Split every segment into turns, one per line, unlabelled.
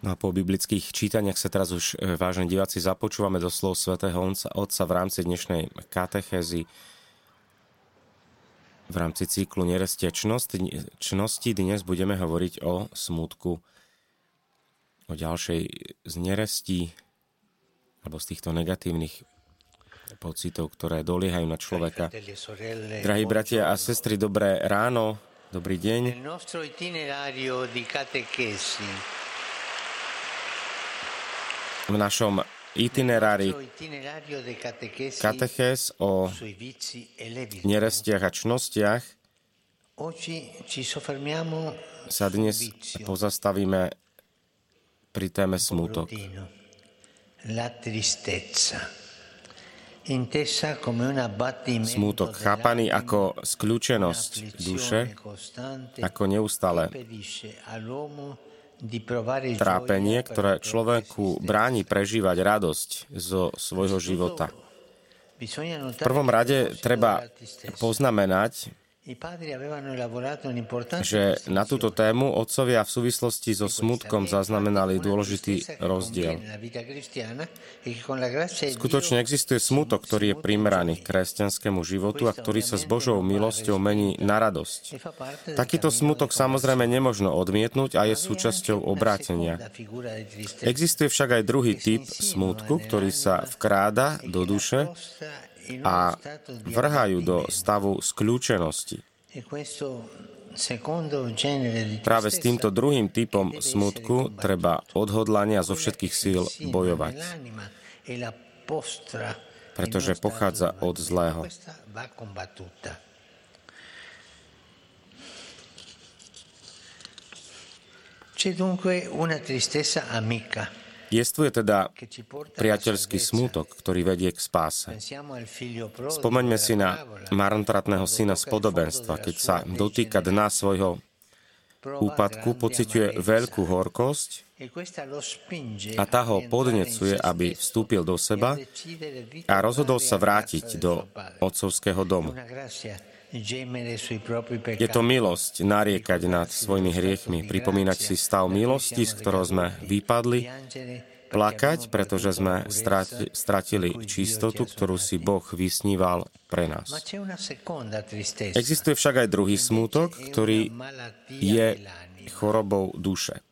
No a po biblických čítaniach sa teraz už, e, vážne diváci, započúvame do slov svätého Otca v rámci dnešnej katechézy v rámci cyklu Nerestia čnosti. Dnes budeme hovoriť o smutku, o ďalšej z nerestí alebo z týchto negatívnych pocitov, ktoré doliehajú na človeka. Drahí bratia a sestry, dobré ráno, dobrý deň. V našom itinerári katechés o nerestiach a čnostiach. Sa dnes pozastavíme pri téme smútok. Smútok chápaný ako skľúčenosť duše, ako neustále trápenie, ktoré človeku bráni prežívať radosť zo svojho života. V prvom rade treba poznamenať, že na túto tému otcovia v súvislosti so smutkom zaznamenali dôležitý rozdiel. Skutočne existuje smutok, ktorý je primeraný kresťanskému životu a ktorý sa s Božou milosťou mení na radosť. Takýto smutok samozrejme nemožno odmietnúť a je súčasťou obrátenia. Existuje však aj druhý typ smutku, ktorý sa vkráda do duše a vrhajú do stavu skľúčenosti. Práve s týmto druhým typom smutku treba odhodlania zo všetkých síl bojovať, pretože pochádza od zlého. C'è dunque una tristezza amica Jestvuje teda priateľský smútok, ktorý vedie k spáse. Spomeňme si na marnotratného syna z podobenstva, keď sa dotýka dna svojho úpadku, pociťuje veľkú horkosť a tá ho podnecuje, aby vstúpil do seba a rozhodol sa vrátiť do otcovského domu. Je to milosť nariekať nad svojimi hriechmi, pripomínať si stav milosti, z ktorého sme vypadli, plakať, pretože sme stratili čistotu, ktorú si Boh vysníval pre nás. Existuje však aj druhý smútok, ktorý je chorobou duše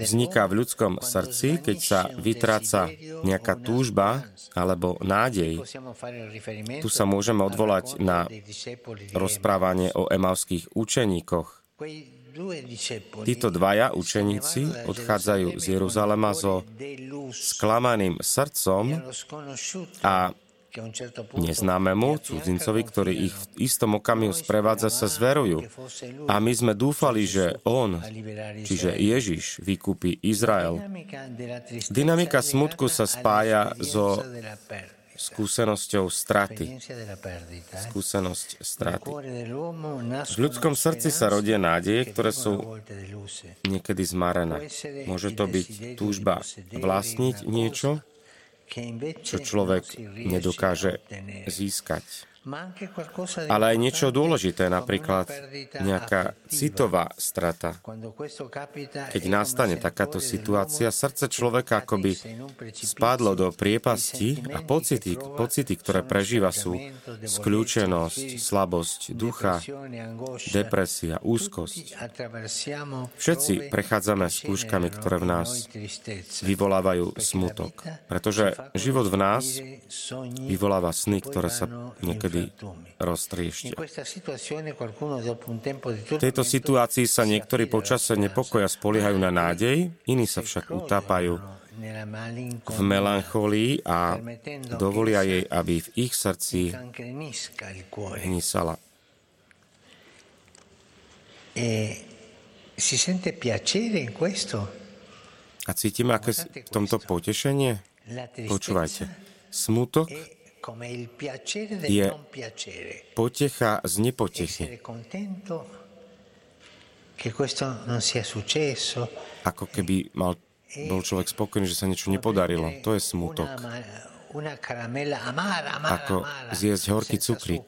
vzniká v ľudskom srdci, keď sa vytráca nejaká túžba alebo nádej. Tu sa môžeme odvolať na rozprávanie o emavských učeníkoch. Títo dvaja učeníci odchádzajú z Jeruzalema so sklamaným srdcom a neznámemu cudzincovi, ktorý ich v istom okamihu sprevádza, sa zverujú. A my sme dúfali, že on, čiže Ježiš, vykúpi Izrael. Dynamika smutku sa spája so skúsenosťou straty. Skúsenosť straty. V ľudskom srdci sa rodia nádeje, ktoré sú niekedy zmarené. Môže to byť túžba vlastniť niečo, čo človek nedokáže získať ale aj niečo dôležité, napríklad nejaká citová strata. Keď nastane takáto situácia, srdce človeka akoby spadlo do priepasti a pocity, pocity, ktoré prežíva sú skľúčenosť, slabosť ducha, depresia, úzkosť. Všetci prechádzame skúškami, ktoré v nás vyvolávajú smutok, pretože život v nás vyvoláva sny, ktoré sa niekedy niekedy roztrieštia. V tejto situácii sa niektorí počase nepokoja spoliehajú na nádej, iní sa však utápajú v melancholii a dovolia jej, aby v ich srdci hnisala.
E
a cítime aké v tomto potešenie? Počúvajte. Smutok je potecha z nepotechy. Ako keby mal, e bol človek spokojný, že sa niečo nepodarilo. To je smutok. Ako zjesť horký cukrík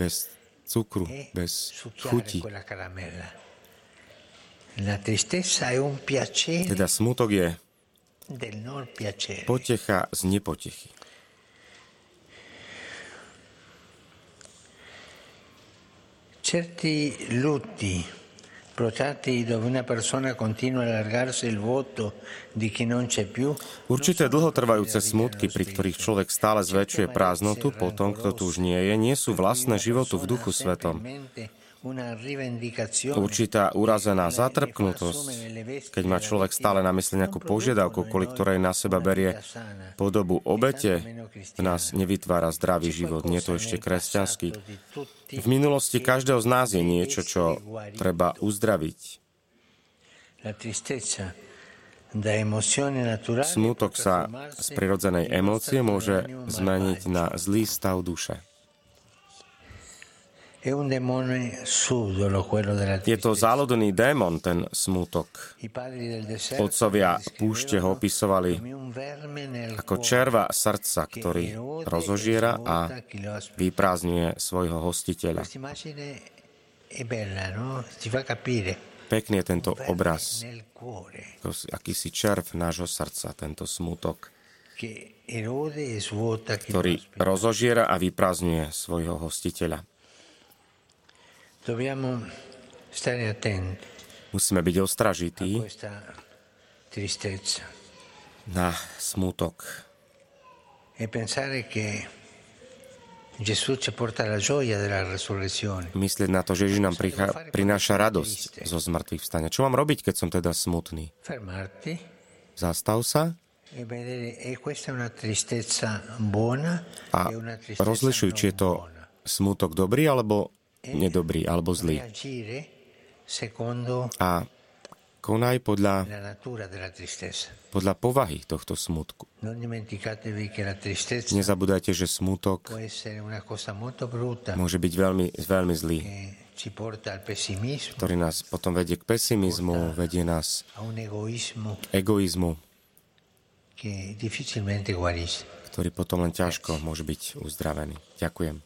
bez cukru,
e
bez chuti. Teda smutok je potecha z nepotechy.
C'è più.
Určité dlhotrvajúce smutky, pri ktorých človek stále zväčšuje prázdnotu po tom, kto tu už nie je, nie sú vlastné životu v duchu svetom. Určitá urazená zatrpknutosť, keď má človek stále na mysli nejakú požiadavku, kvôli ktorej na seba berie podobu obete, v nás nevytvára zdravý život. Nie to ešte kresťanský. V minulosti každého z nás je niečo, čo treba uzdraviť. Smutok sa z prirodzenej emócie môže zmeniť na zlý stav duše. Je to záludný démon, ten smútok. Otcovia púšte ho opisovali ako červa srdca, ktorý rozožiera a vyprázdňuje svojho hostiteľa. Pekný je tento obraz, akýsi červ nášho srdca, tento smútok, ktorý rozožiera a vyprázdňuje svojho hostiteľa. Musíme byť ostražití na smutok. E Myslieť na to, že Ježiš nám prichá, prináša radosť zo zmrtvých vstania. Čo mám robiť, keď som teda smutný? Zastav sa e e a rozlišuj, či je to smutok dobrý alebo nedobrý alebo zlý. A konaj podľa, podľa povahy tohto smutku. Nezabúdajte, že smutok môže byť veľmi, veľmi zlý, ktorý nás potom vedie k pesimizmu, vedie nás k egoizmu, ktorý potom len ťažko môže byť uzdravený. Ďakujem.